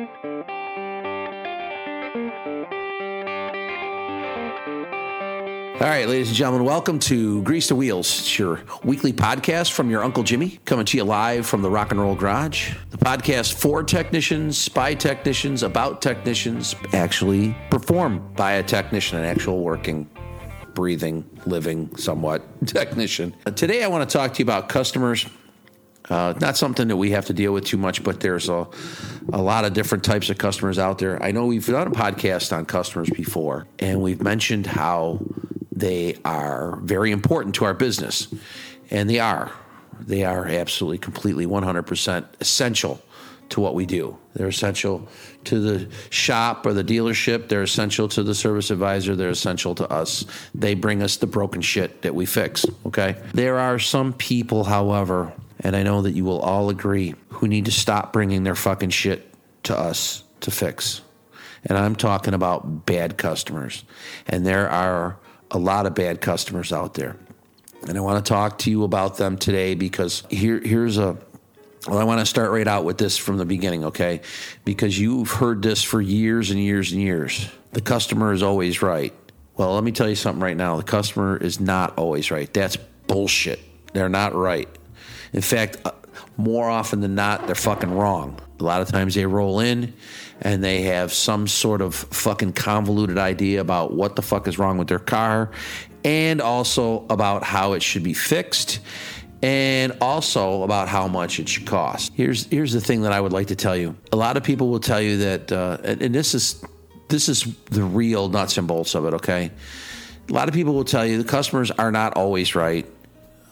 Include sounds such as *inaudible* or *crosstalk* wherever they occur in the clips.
All right, ladies and gentlemen, welcome to Grease the Wheels. It's your weekly podcast from your Uncle Jimmy, coming to you live from the Rock and Roll Garage. The podcast for technicians, by technicians, about technicians, actually performed by a technician, an actual working, breathing, living, somewhat *laughs* technician. Uh, today, I want to talk to you about customers. Uh, not something that we have to deal with too much, but there's a, a lot of different types of customers out there. I know we've done a podcast on customers before, and we've mentioned how they are very important to our business. And they are. They are absolutely, completely, 100% essential to what we do. They're essential to the shop or the dealership. They're essential to the service advisor. They're essential to us. They bring us the broken shit that we fix. Okay. There are some people, however, and I know that you will all agree, who need to stop bringing their fucking shit to us to fix. And I'm talking about bad customers. And there are a lot of bad customers out there. And I want to talk to you about them today because here, here's a well, I want to start right out with this from the beginning, okay? Because you've heard this for years and years and years. The customer is always right. Well, let me tell you something right now. The customer is not always right. That's bullshit. They're not right. In fact, uh, more often than not, they're fucking wrong. A lot of times they roll in and they have some sort of fucking convoluted idea about what the fuck is wrong with their car and also about how it should be fixed and also about how much it should cost. Here's here's the thing that I would like to tell you. A lot of people will tell you that, uh, and, and this is this is the real nuts and bolts of it. Okay, a lot of people will tell you the customers are not always right.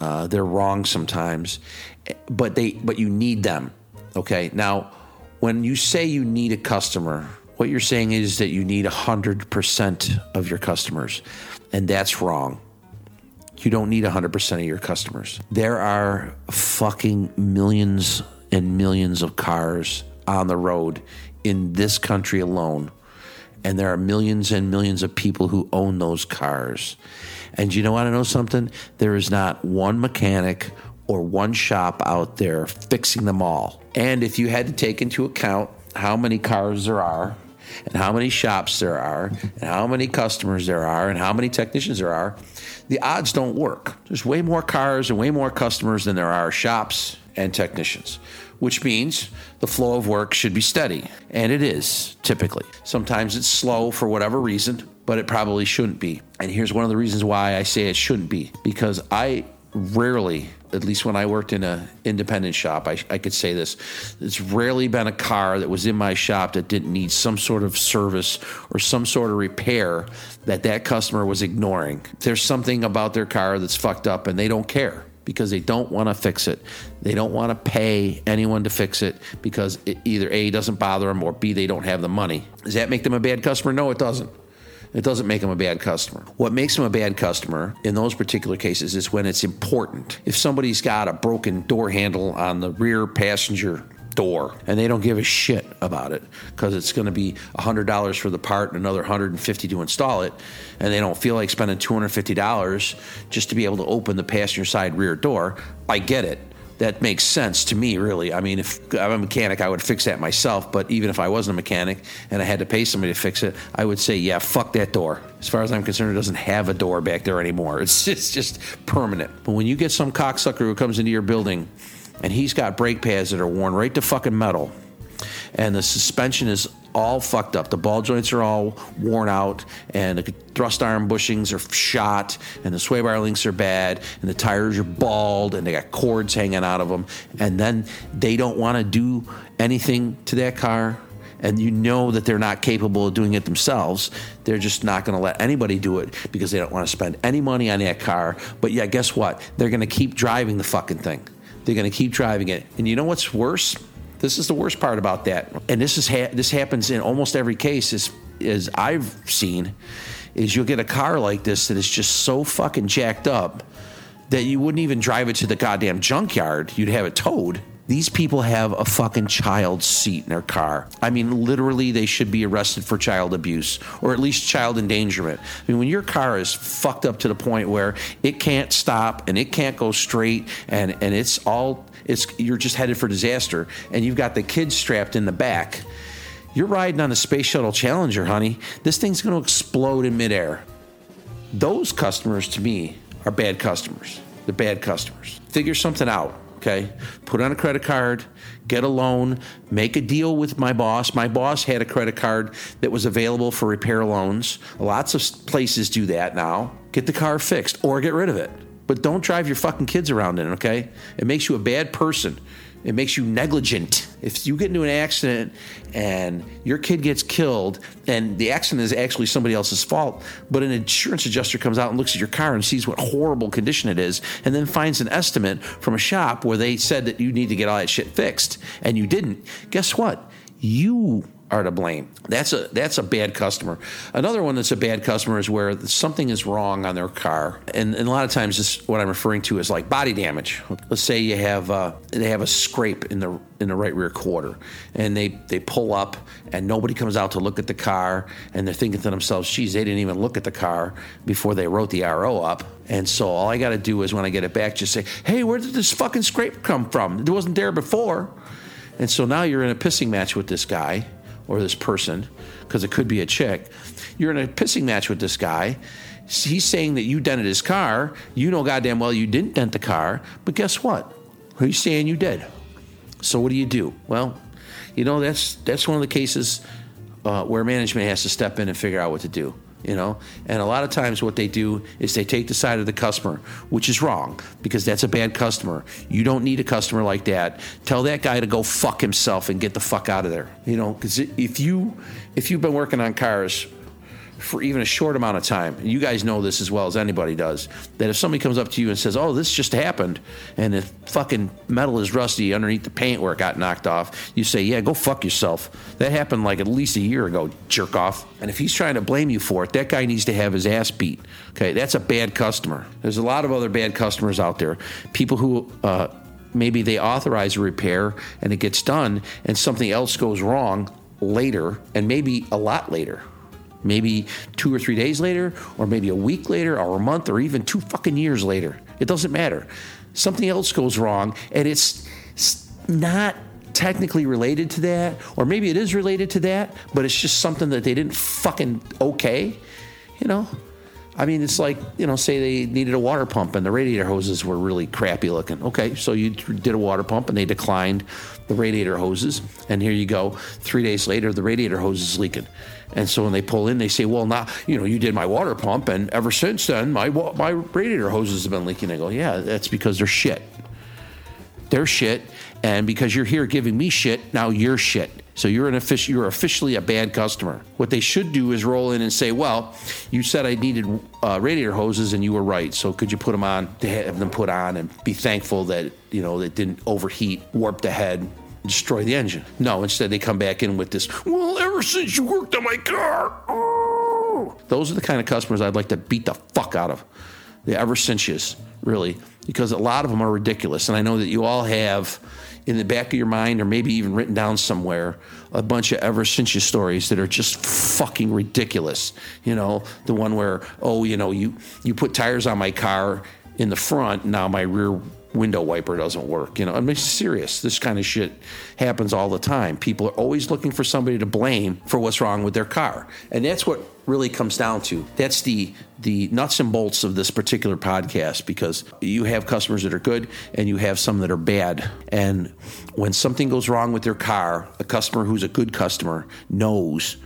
Uh, they're wrong sometimes, but they but you need them. Okay, now when you say you need a customer, what you're saying is that you need 100% of your customers, and that's wrong. You don't need 100% of your customers. There are fucking millions and millions of cars on the road in this country alone. And there are millions and millions of people who own those cars. And you know what? I know something? There is not one mechanic or one shop out there fixing them all. And if you had to take into account how many cars there are, and how many shops there are, and how many customers there are, and how many technicians there are, the odds don't work. There's way more cars and way more customers than there are shops and technicians, which means the flow of work should be steady. And it is typically. Sometimes it's slow for whatever reason, but it probably shouldn't be. And here's one of the reasons why I say it shouldn't be because I rarely at least when I worked in an independent shop, I, I could say this. It's rarely been a car that was in my shop that didn't need some sort of service or some sort of repair that that customer was ignoring. There's something about their car that's fucked up and they don't care because they don't want to fix it. They don't want to pay anyone to fix it because it either A doesn't bother them or B they don't have the money. Does that make them a bad customer? No, it doesn't. It doesn't make them a bad customer. What makes them a bad customer in those particular cases is when it's important. If somebody's got a broken door handle on the rear passenger door and they don't give a shit about it because it's going to be $100 for the part and another 150 to install it and they don't feel like spending $250 just to be able to open the passenger side rear door i get it that makes sense to me, really. I mean, if I'm a mechanic, I would fix that myself. But even if I wasn't a mechanic and I had to pay somebody to fix it, I would say, yeah, fuck that door. As far as I'm concerned, it doesn't have a door back there anymore. *laughs* It's just, it's just permanent. But when you get some cocksucker who comes into your building and he's got brake pads that are worn right to fucking metal, and the suspension is all fucked up. The ball joints are all worn out, and the thrust arm bushings are shot, and the sway bar links are bad, and the tires are bald, and they got cords hanging out of them. And then they don't want to do anything to that car. And you know that they're not capable of doing it themselves. They're just not going to let anybody do it because they don't want to spend any money on that car. But yeah, guess what? They're going to keep driving the fucking thing. They're going to keep driving it. And you know what's worse? This is the worst part about that, and this is ha- this happens in almost every case. Is as I've seen, is you'll get a car like this that is just so fucking jacked up that you wouldn't even drive it to the goddamn junkyard. You'd have it towed. These people have a fucking child seat in their car. I mean, literally, they should be arrested for child abuse or at least child endangerment. I mean, when your car is fucked up to the point where it can't stop and it can't go straight and, and it's all it's you're just headed for disaster and you've got the kids strapped in the back You're riding on the Space Shuttle Challenger, honey. This thing's going to explode in midair. Those customers, to me, are bad customers. They're bad customers. Figure something out, okay? Put on a credit card, get a loan, make a deal with my boss. My boss had a credit card that was available for repair loans. Lots of places do that now. Get the car fixed or get rid of it. But don't drive your fucking kids around in it, okay? It makes you a bad person. It makes you negligent. If you get into an accident and your kid gets killed and the accident is actually somebody else's fault, but an insurance adjuster comes out and looks at your car and sees what horrible condition it is and then finds an estimate from a shop where they said that you need to get all that shit fixed and you didn't, guess what? You are to blame. That's a that's a bad customer. Another one that's a bad customer is where something is wrong on their car, and, and a lot of times this what I'm referring to is like body damage. Let's say you have uh, they have a scrape in the in the right rear quarter, and they they pull up, and nobody comes out to look at the car, and they're thinking to themselves, "Geez, they didn't even look at the car before they wrote the RO up." And so all I got to do is when I get it back, just say, "Hey, where did this fucking scrape come from? It wasn't there before." And so now you're in a pissing match with this guy or this person, because it could be a chick. You're in a pissing match with this guy. He's saying that you dented his car. You know goddamn well you didn't dent the car, but guess what? He's saying you did. So what do you do? Well, you know that's that's one of the cases uh, where management has to step in and figure out what to do you know? And a lot of times what they do is they take the side of the customer which is wrong because that's a bad customer. You don't need a customer like that. Tell that guy to go fuck himself and get the fuck out of there you know? Because if you if you've been working on cars for even a short amount of time, and you guys know this as well as anybody does, that if somebody comes up to you and says, "Oh, this just happened," and the fucking metal is rusty underneath the paint where it got knocked off, you say, "Yeah, go fuck yourself." That happened like at least a year ago, jerk off. And if he's trying to blame you for it, that guy needs to have his ass beat. Okay, that's a bad customer. There's a lot of other bad customers out there. People who. Uh, maybe they authorize a repair and it gets done and something else goes wrong later and maybe a lot later maybe two or three days later, or maybe a week later, or a month, or even two fucking years later. It doesn't matter. Something else goes wrong, and it's not technically related to that, or maybe it is related to that, but it's just something that they didn't fucking okay, you know? I mean, it's like, you know, say they needed a water pump and the radiator hoses were really crappy looking. Okay, so you did a water pump and they declined the radiator hoses, and here you go. Three days later, the radiator hose is leaking. And so when they pull in, they say, "Well, now you know you did my water pump, and ever since then, my my radiator hoses have been leaking." I go, "Yeah, that's because they're shit. They're shit, and because you're here giving me shit, now you're shit. So you're an official, you're officially a bad customer. What they should do is roll in and say, "Well, you said I needed uh, radiator hoses, and you were right. So could you put them on? To have them put on, and be thankful that you know it didn't overheat, warp the head, destroy the engine. No, instead they come back in with this, well, ever since you worked on my car. Oh. Those are the kind of customers I'd like to beat the fuck out of. The ever since really, because a lot of them are ridiculous. And I know that you all have in the back of your mind, or maybe even written down somewhere, a bunch of ever since you stories that are just fucking ridiculous. You know, the one where, oh, you know, you, you put tires on my car in the front, now my rear window wiper doesn't work. You know, I mean, serious. This kind of shit happens all the time. People are always looking for somebody to blame for what's wrong with their car, and that's what really comes down to. That's the the nuts and bolts of this particular podcast because you have customers that are good and you have some that are bad. And when something goes wrong with their car, a customer who's a good customer knows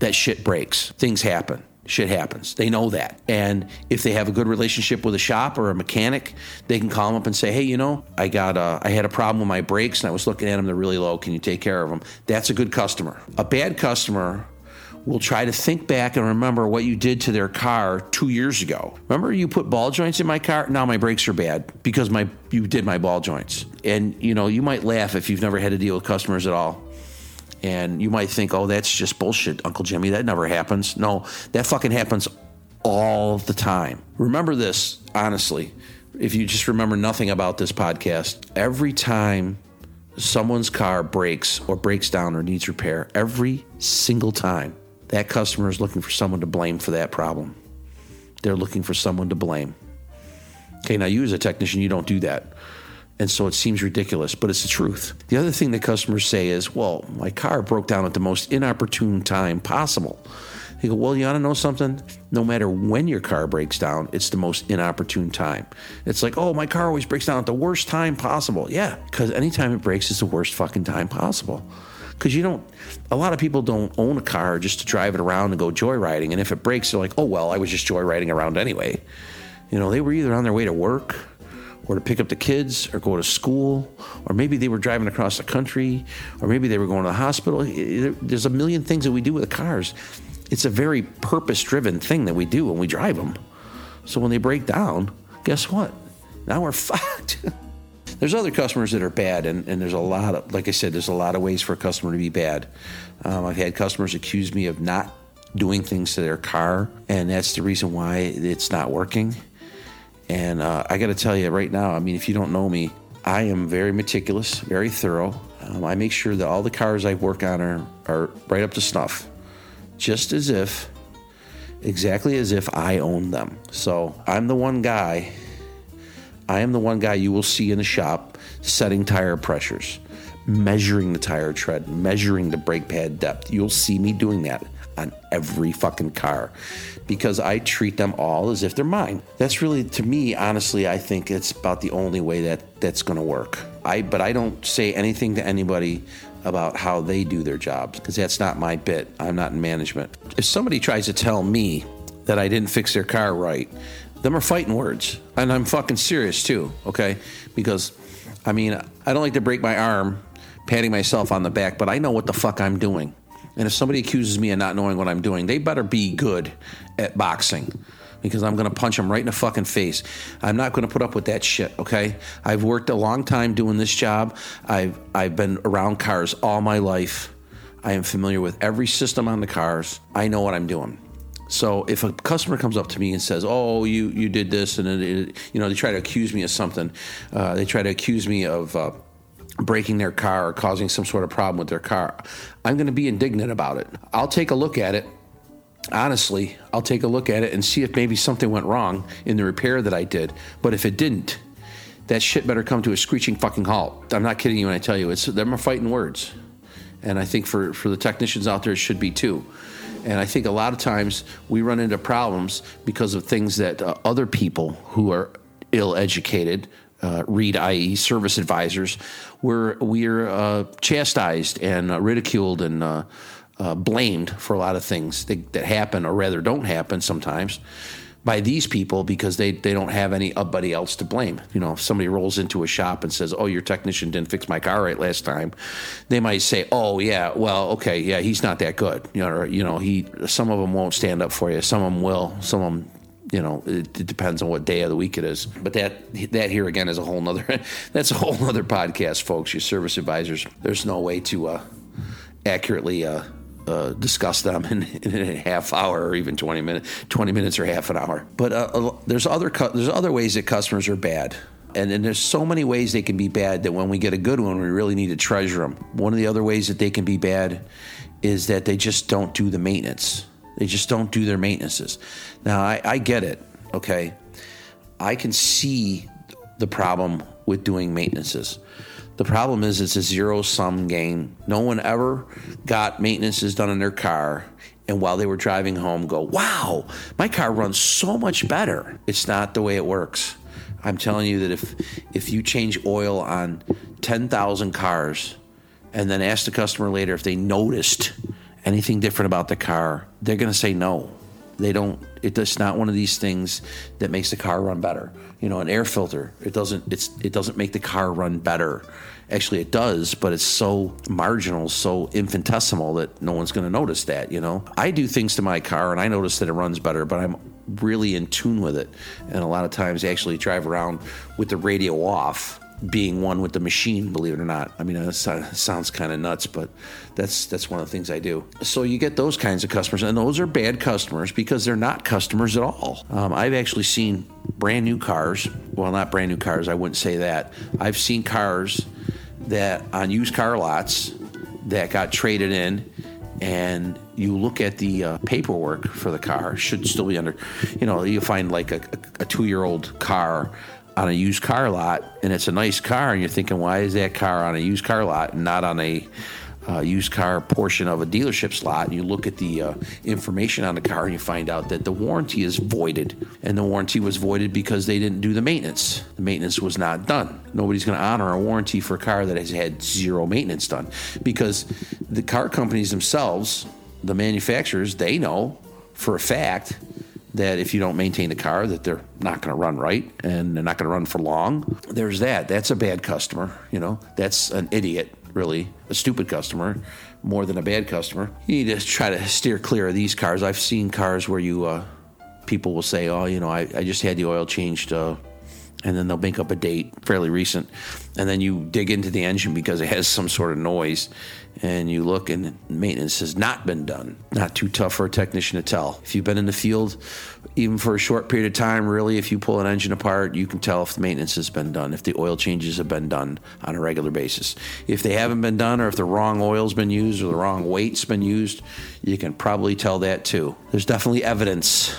that shit breaks. Things happen shit happens. They know that. And if they have a good relationship with a shop or a mechanic, they can call them up and say, "Hey, you know, I got a, I had a problem with my brakes and I was looking at them; they're really low. Can you take care of them?" That's a good customer. A bad customer will try to think back and remember what you did to their car two years ago. Remember you put ball joints in my car? Now my brakes are bad because my you did my ball joints. And you know, you might laugh if you've never had to deal with customers at all. And you might think, oh, that's just bullshit, Uncle Jimmy. That never happens. No, that fucking happens all the time. Remember this, honestly, if you just remember nothing about this podcast, every time someone's car breaks or breaks down or needs repair, every single time, that customer is looking for someone to blame for that problem. They're looking for someone to blame. Okay, now you as a technician, you don't do that. And so it seems ridiculous, but it's the truth. The other thing that customers say is, well, my car broke down at the most inopportune time possible. They go, well, you want to know something? No matter when your car breaks down, it's the most inopportune time. It's like, oh, my car always breaks down at the worst time possible. Yeah, because anytime it breaks is the worst fucking time possible. Because you don't, a lot of people don't own a car just to drive it around and go joyriding. And if it breaks, they're like, oh, well, I was just joyriding around anyway. You know, they were either on their way to work or to pick up the kids or go to school, or maybe they were driving across the country, or maybe they were going to the hospital. There's a million things that we do with the cars. It's a very purpose driven thing that we do when we drive them. So when they break down, guess what? Now we're *laughs* fucked. there's other customers that are bad, and, and, there's a lot of, like I said, there's a lot of ways for a customer to be bad. Um, I've had customers accuse me of not doing things to their car, and that's the reason why it's not working. And uh, I got to tell you right now, I mean, if you don't know me, I am very meticulous, very thorough. Um, I make sure that all the cars I work on are, are right up to snuff, just as if, exactly as if I own them. So I'm the one guy, I am the one guy you will see in the shop setting tire pressures, measuring the tire tread, measuring the brake pad depth. You'll see me doing that on every fucking car because I treat them all as if they're mine. That's really, to me, honestly, I think it's about the only way that that's going to work. I, but I don't say anything to anybody about how they do their jobs because that's not my bit. I'm not in management. If somebody tries to tell me that I didn't fix their car right, them are fighting words. And I'm fucking serious too, okay? Because, I mean, I don't like to break my arm patting myself on the back, but I know what the fuck I'm doing. And if somebody accuses me of not knowing what I'm doing, they better be good at boxing because I'm going to punch them right in the fucking face. I'm not going to put up with that shit, okay? I've worked a long time doing this job. I've I've been around cars all my life. I am familiar with every system on the cars. I know what I'm doing. So if a customer comes up to me and says, "Oh, you you did this," and it, it, you know they try to accuse me of something, uh, they try to accuse me of uh, breaking their car or causing some sort of problem with their car. I'm going to be indignant about it. I'll take a look at it. Honestly, I'll take a look at it and see if maybe something went wrong in the repair that I did. But if it didn't, that shit better come to a screeching fucking halt. I'm not kidding you when I tell you it's them are fighting words. And I think for, for the technicians out there, it should be too. And I think a lot of times we run into problems because of things that uh, other people who are ill educated uh, read, i.e., service advisors, we're we're uh, chastised and uh, ridiculed and uh, uh, blamed for a lot of things that, that, happen, or rather don't happen sometimes, by these people because they, they don't have anybody else to blame. You know, if somebody rolls into a shop and says, "Oh, your technician didn't fix my car right last time," they might say, "Oh, yeah, well, okay, yeah, he's not that good." You know, or, you know, he some of them won't stand up for you, some of them will, some of them you know, it, it, depends on what day of the week it is. But that that here again is a whole nother *laughs* that's a whole other podcast, folks. Your service advisors, there's no way to uh, accurately uh, uh, discuss them *laughs* in, in, a half hour or even 20 minutes, 20 minutes or half an hour. But uh, there's other cu- there's other ways that customers are bad. And, and there's so many ways they can be bad that when we get a good one, we really need to treasure them. One of the other ways that they can be bad is that they just don't do the maintenance they just don't do their maintenances. Now, I, I get it, okay? I can see the problem with doing maintenances. The problem is it's a zero sum game. No one ever got maintenances done in their car and while they were driving home go, wow, my car runs so much better. It's not the way it works. I'm telling you that if if you change oil on 10,000 cars and then ask the customer later if they noticed anything different about the car, they're going to say no. They don't. It's not one of these things that makes the car run better. You know, an air filter. It doesn't. It's. It doesn't make the car run better. Actually, it does, but it's so marginal, so infinitesimal that no one's going to notice that. You know, I do things to my car and I notice that it runs better, but I'm really in tune with it. And a lot of times, I actually drive around with the radio off being one with the machine, believe it or not. I mean, that sounds kind of nuts, but that's that's one of the things I do. So you get those kinds of customers, and those are bad customers because they're not customers at all. Um, I've actually seen brand new cars. Well, not brand new cars. I wouldn't say that. I've seen cars that on used car lots that got traded in and you look at the uh, paperwork for the car should still be under you know you find like a, a two year old car on a used car lot and it's a nice car and you're thinking why is that car on a used car lot and not on a uh, used car portion of a dealership slot and you look at the uh, information on the car and you find out that the warranty is voided. And the warranty was voided because they didn't do the maintenance. The maintenance was not done. Nobody's going to honor a warranty for a car that has had zero maintenance done. Because the car companies themselves the manufacturers they know for a fact that if you don't maintain the car that they're not going to run right and they're not going to run for long. There's that. That's a bad customer you know? That's an idiot really. A stupid customer more than a bad customer. You need to try to steer clear of these cars. I've seen cars where you uh, people will say oh you know i, I just had the oil changed uh, and then they'll make up a date fairly recent. And then you dig into the engine because it has some sort of noise and you look and maintenance has not been done. Not too tough for a technician to tell. If you've been in the field even for a short period of time really if you pull an engine apart you can tell if the maintenance has been done if the oil changes have been done on a regular basis. If they haven't been done or if the wrong oil's been used or the wrong weight's been used you can probably tell that too. There's definitely evidence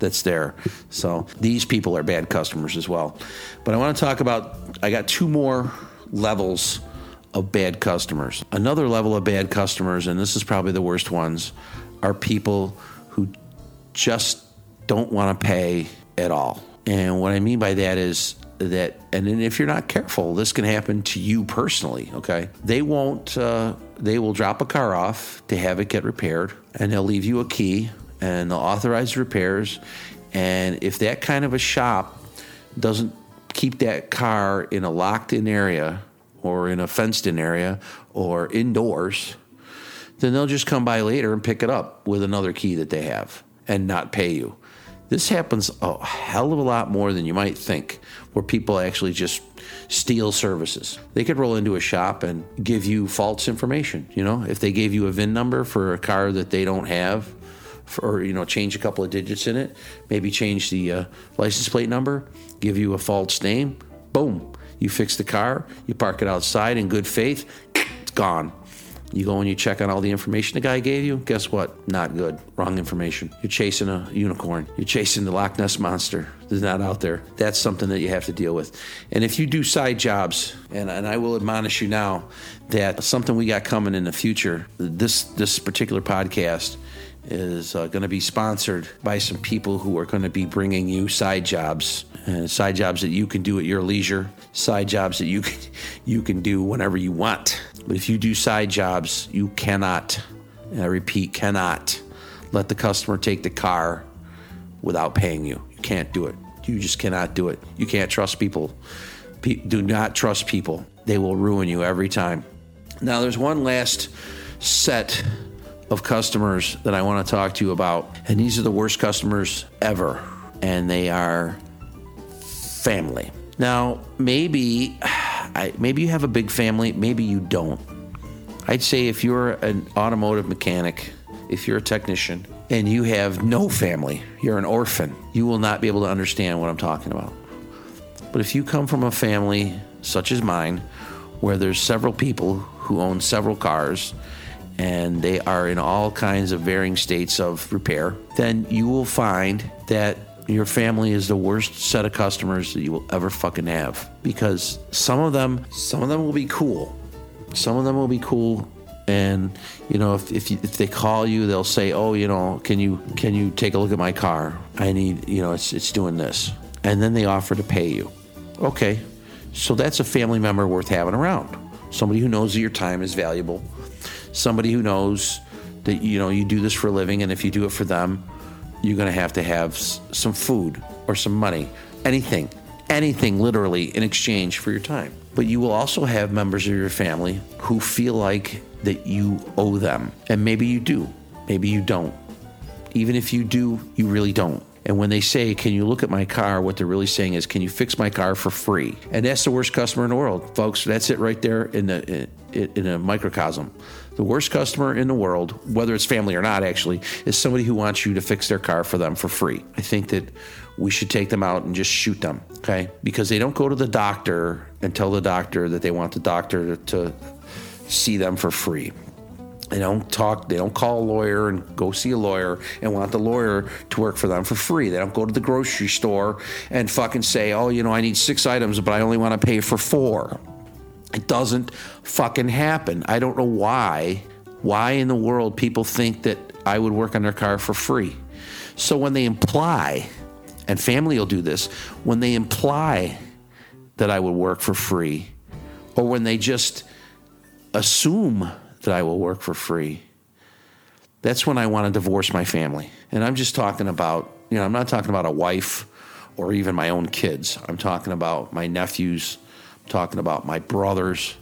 that's there. So these people are bad customers as well. But I want to talk about, I got two more levels of bad customers. Another level of bad customers, and this is probably the worst ones, are people who just don't want to pay at all. And what I mean by that is that, and then if you're not careful, this can happen to you personally. Okay, they won't. Uh, they will drop a car off to have it get repaired, and they'll leave you a key and they'll authorize repairs. And if that kind of a shop doesn't keep that car in a locked in area or in a fenced in area or indoors, then they'll just come by later and pick it up with another key that they have and not pay you. This happens a hell of a lot more than you might think, where people actually just steal services. They could roll into a shop and give you false information. You know, if they gave you a VIN number for a car that they don't have, or you know change a couple of digits in it maybe change the uh, license plate number give you a false name boom you fix the car you park it outside in good faith *clears throat* it's gone. You go and you check on all the information the guy gave you guess what? Not good. Wrong information. You're chasing a unicorn. You're chasing the loch ness monster. That's not out there. That's something that you have to deal with. And if you do side jobs and, and i will admonish you now that something we got coming in the future this this particular podcast is uh, going to be sponsored by some people who are going to be bringing you side jobs and side jobs that you can do at your leisure, side jobs that you *laughs* can, you can do whenever you want. But if you do side jobs, you cannot, I repeat, cannot let the customer take the car without paying you. You can't do it. You just cannot do it. You can't trust people. do not trust people. They will ruin you every time. Now, there's one last set of customers that I want to talk to you about. And these are the worst customers ever. And they are family. Now, maybe I, maybe you have a big family, maybe you don't. I'd say if you're an automotive mechanic, if you're a technician, and you have no family, you're an orphan, you will not be able to understand what I'm talking about. But if you come from a family such as mine, where there's several people who own several cars and they are in all kinds of varying states of repair, then you will find that your family is the worst set of customers that you will ever fucking have because some of them some of them will be cool. Some of them will be cool and you know if, if, you, if they call you they'll say oh you know can you can you take a look at my car? I need you know it's it's doing this. And then they offer to pay you. Okay. So that's a family member worth having around. Somebody who knows that your time is valuable somebody who knows that you know you do this for a living, and if you do it for them, you're going to have to have some food or some money, anything, anything literally in exchange for your time. But you will also have members of your family who feel like that you owe them, and maybe you do, maybe you don't. Even if you do, you really don't. And when they say, Can you look at my car? What they're really saying is, Can you fix my car for free? And that's the worst customer in the world, folks. That's it right there in, the, in, in a microcosm. The worst customer in the world, whether it's family or not, actually, is somebody who wants you to fix their car for them for free. I think that we should take them out and just shoot them, okay? Because they don't go to the doctor and tell the doctor that they want the doctor to, see them for free. They don't talk, they don't call a lawyer and go see a lawyer and want the lawyer to work for them for free. They don't go to the grocery store and fucking say, oh, you know, I need six items, but I only want to pay for four. It doesn't fucking happen. I don't know why. Why in the world people think that I would work on their car for free? So when they imply, and family will do this, when they imply that I would work for free, or when they just assume that I will work for free, that's when I want to divorce my family. And I'm just talking about, you know, I'm not talking about a wife or even my own kids. I'm talking about my nephews, talking about my brothers,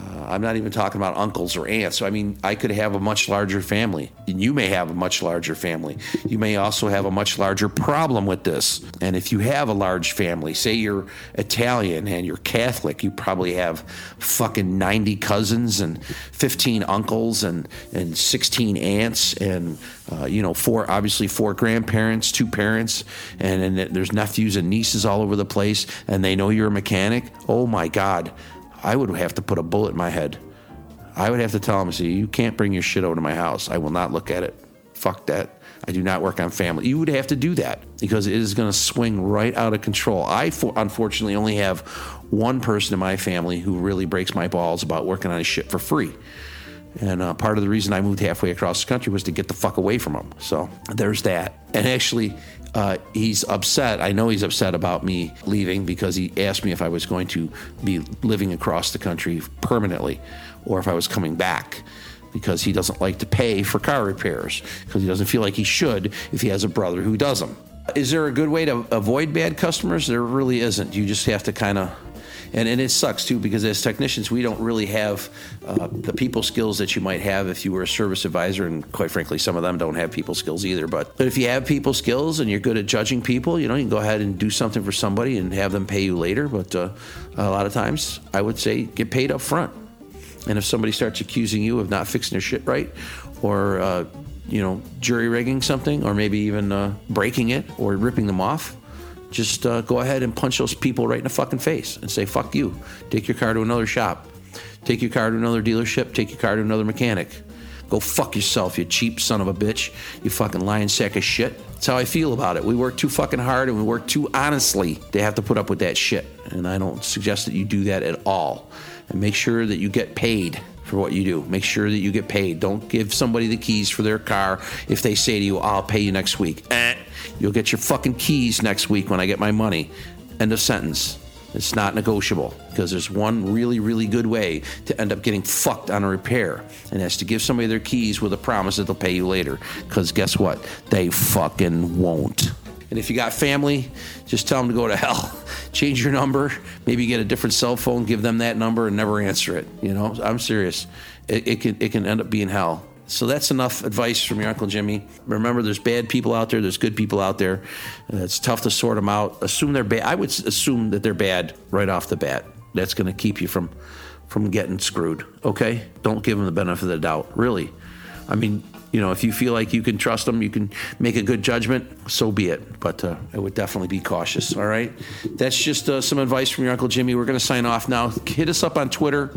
uh, I'm not even talking about uncles or aunts. I mean, I could have a much larger family, and you may have a much larger family. You may also have a much larger problem with this. And if you have a large family, say you're Italian and you're Catholic, you probably have fucking 90 cousins and 15 uncles and, and 16 aunts and uh, you know, four obviously four grandparents, two parents, and, and there's nephews and nieces all over the place, and they know you're a mechanic. Oh my God, I would have to put a bullet in my head. I would have to tell him, see, you can't bring your shit over to my house. I will not look at it. Fuck that. I do not work on family. You would have to do that because it is going to swing right out of control. I unfortunately only have one person in my family who really breaks my balls about working on his shit for free. And uh, part of the reason I moved halfway across the country was to get the fuck away from him. So there's that. And actually, uh, he's upset. I know he's upset about me leaving because he asked me if I was going to be living across the country permanently or if I was coming back because he doesn't like to pay for car repairs because he doesn't feel like he should if he has a brother who does them. Is there a good way to avoid bad customers? There really isn't. You just have to kind of and, and it sucks too because as technicians we don't really have uh, the people skills that you might have if you were a service advisor and quite frankly some of them don't have people skills either. But but if you have people skills and you're good at judging people you know you can go ahead and do something for somebody and have them pay you later. But uh, a lot of times i would say get paid up front and if somebody starts accusing you of not fixing their shit right or uh, you know jury rigging something or maybe even uh, breaking it or ripping them off just uh, go ahead and punch those people right in the fucking face and say, fuck you. Take your car to another shop. Take your car to another dealership. Take your car to another mechanic. Go fuck yourself, you cheap son of a bitch. You fucking lying sack of shit. That's how I feel about it. We work too fucking hard and we work too honestly to have to put up with that shit. And I don't suggest that you do that at all. And make sure that you get paid for what you do. Make sure that you get paid. Don't give somebody the keys for their car if they say to you, I'll pay you next week. Eh, you'll get your fucking keys next week when I get my money. End of sentence. It's not negotiable because there's one really, really good way to end up getting fucked on a repair, and that's to give somebody their keys with a promise that they'll pay you later. Because guess what? They fucking won't. And if you got family, just tell them to go to hell. *laughs* Change your number, maybe get a different cell phone, give them that number, and never answer it. You know, I'm serious. It, it can it can end up being hell. So that's enough advice from your Uncle Jimmy. Remember, there's bad people out there, there's good people out there. It's tough to sort them out. Assume they're bad. I would assume that they're bad right off the bat. That's going to keep you from from getting screwed. Okay, don't give them the benefit of the doubt. Really, I mean, you know, if you feel like you can trust them, you can make a good judgment, so be it. But uh, I would definitely be cautious. All right. That's just uh, some advice from your Uncle Jimmy. We're going to sign off now. Hit us up on Twitter,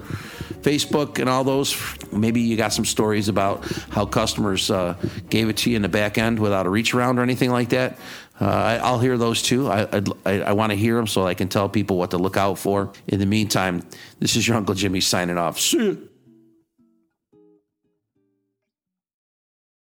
Facebook, and all those. Maybe you got some stories about how customers uh, gave it to you in the back end without a reach around or anything like that. Uh, I, will hear those too. I, I, I want to hear them so I can tell people what to look out for. In the meantime, this is your Uncle Jimmy signing off. See you.